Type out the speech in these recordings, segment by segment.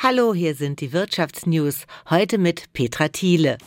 Hallo, hier sind die Wirtschaftsnews, heute mit Petra Thiele.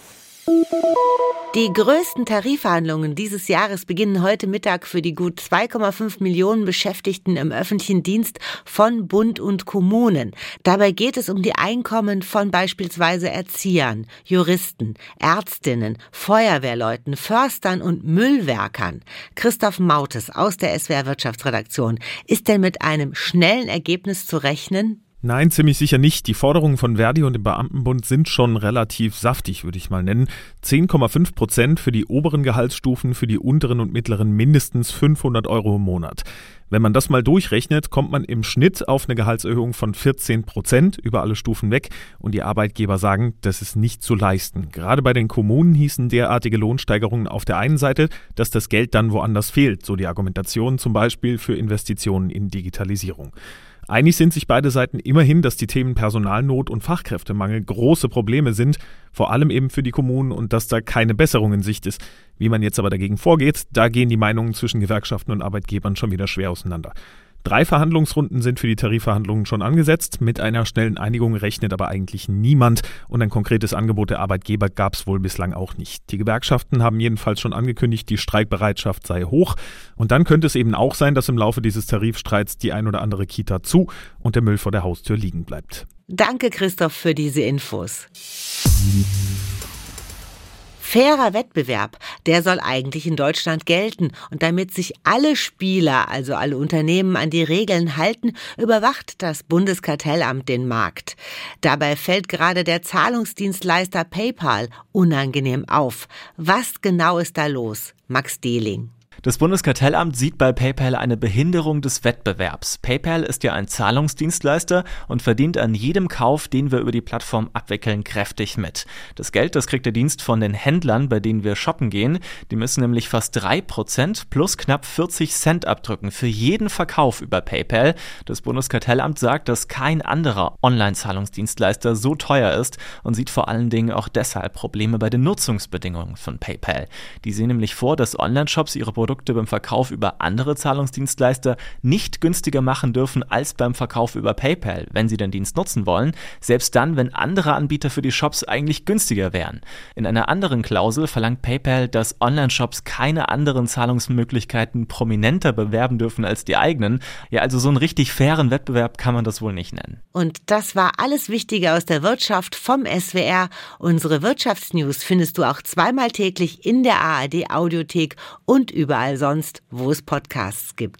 Die größten Tarifverhandlungen dieses Jahres beginnen heute Mittag für die gut 2,5 Millionen Beschäftigten im öffentlichen Dienst von Bund und Kommunen. Dabei geht es um die Einkommen von beispielsweise Erziehern, Juristen, Ärztinnen, Feuerwehrleuten, Förstern und Müllwerkern. Christoph Mautes aus der SWR Wirtschaftsredaktion. Ist denn mit einem schnellen Ergebnis zu rechnen? Nein, ziemlich sicher nicht. Die Forderungen von Verdi und dem Beamtenbund sind schon relativ saftig, würde ich mal nennen. 10,5 Prozent für die oberen Gehaltsstufen, für die unteren und mittleren mindestens 500 Euro im Monat. Wenn man das mal durchrechnet, kommt man im Schnitt auf eine Gehaltserhöhung von 14 Prozent über alle Stufen weg. Und die Arbeitgeber sagen, das ist nicht zu leisten. Gerade bei den Kommunen hießen derartige Lohnsteigerungen auf der einen Seite, dass das Geld dann woanders fehlt, so die Argumentation zum Beispiel für Investitionen in Digitalisierung. Einig sind sich beide Seiten immerhin, dass die Themen Personalnot und Fachkräftemangel große Probleme sind, vor allem eben für die Kommunen und dass da keine Besserung in Sicht ist. Wie man jetzt aber dagegen vorgeht, da gehen die Meinungen zwischen Gewerkschaften und Arbeitgebern schon wieder schwer auseinander. Drei Verhandlungsrunden sind für die Tarifverhandlungen schon angesetzt. Mit einer schnellen Einigung rechnet aber eigentlich niemand und ein konkretes Angebot der Arbeitgeber gab es wohl bislang auch nicht. Die Gewerkschaften haben jedenfalls schon angekündigt, die Streikbereitschaft sei hoch. Und dann könnte es eben auch sein, dass im Laufe dieses Tarifstreits die ein oder andere Kita zu und der Müll vor der Haustür liegen bleibt. Danke, Christoph, für diese Infos. Fairer Wettbewerb, der soll eigentlich in Deutschland gelten. Und damit sich alle Spieler, also alle Unternehmen, an die Regeln halten, überwacht das Bundeskartellamt den Markt. Dabei fällt gerade der Zahlungsdienstleister PayPal unangenehm auf. Was genau ist da los? Max Dehling. Das Bundeskartellamt sieht bei PayPal eine Behinderung des Wettbewerbs. PayPal ist ja ein Zahlungsdienstleister und verdient an jedem Kauf, den wir über die Plattform abwickeln, kräftig mit. Das Geld, das kriegt der Dienst von den Händlern, bei denen wir shoppen gehen. Die müssen nämlich fast 3% plus knapp 40 Cent abdrücken für jeden Verkauf über PayPal. Das Bundeskartellamt sagt, dass kein anderer Online-Zahlungsdienstleister so teuer ist und sieht vor allen Dingen auch deshalb Probleme bei den Nutzungsbedingungen von PayPal. Die sehen nämlich vor, dass Online-Shops ihre Produkte Produkte beim Verkauf über andere Zahlungsdienstleister nicht günstiger machen dürfen als beim Verkauf über PayPal, wenn sie den Dienst nutzen wollen, selbst dann, wenn andere Anbieter für die Shops eigentlich günstiger wären. In einer anderen Klausel verlangt PayPal, dass Online-Shops keine anderen Zahlungsmöglichkeiten prominenter bewerben dürfen als die eigenen. Ja, also so einen richtig fairen Wettbewerb kann man das wohl nicht nennen. Und das war alles Wichtige aus der Wirtschaft vom SWR. Unsere Wirtschaftsnews findest du auch zweimal täglich in der ARD Audiothek und überall sonst, wo es Podcasts gibt.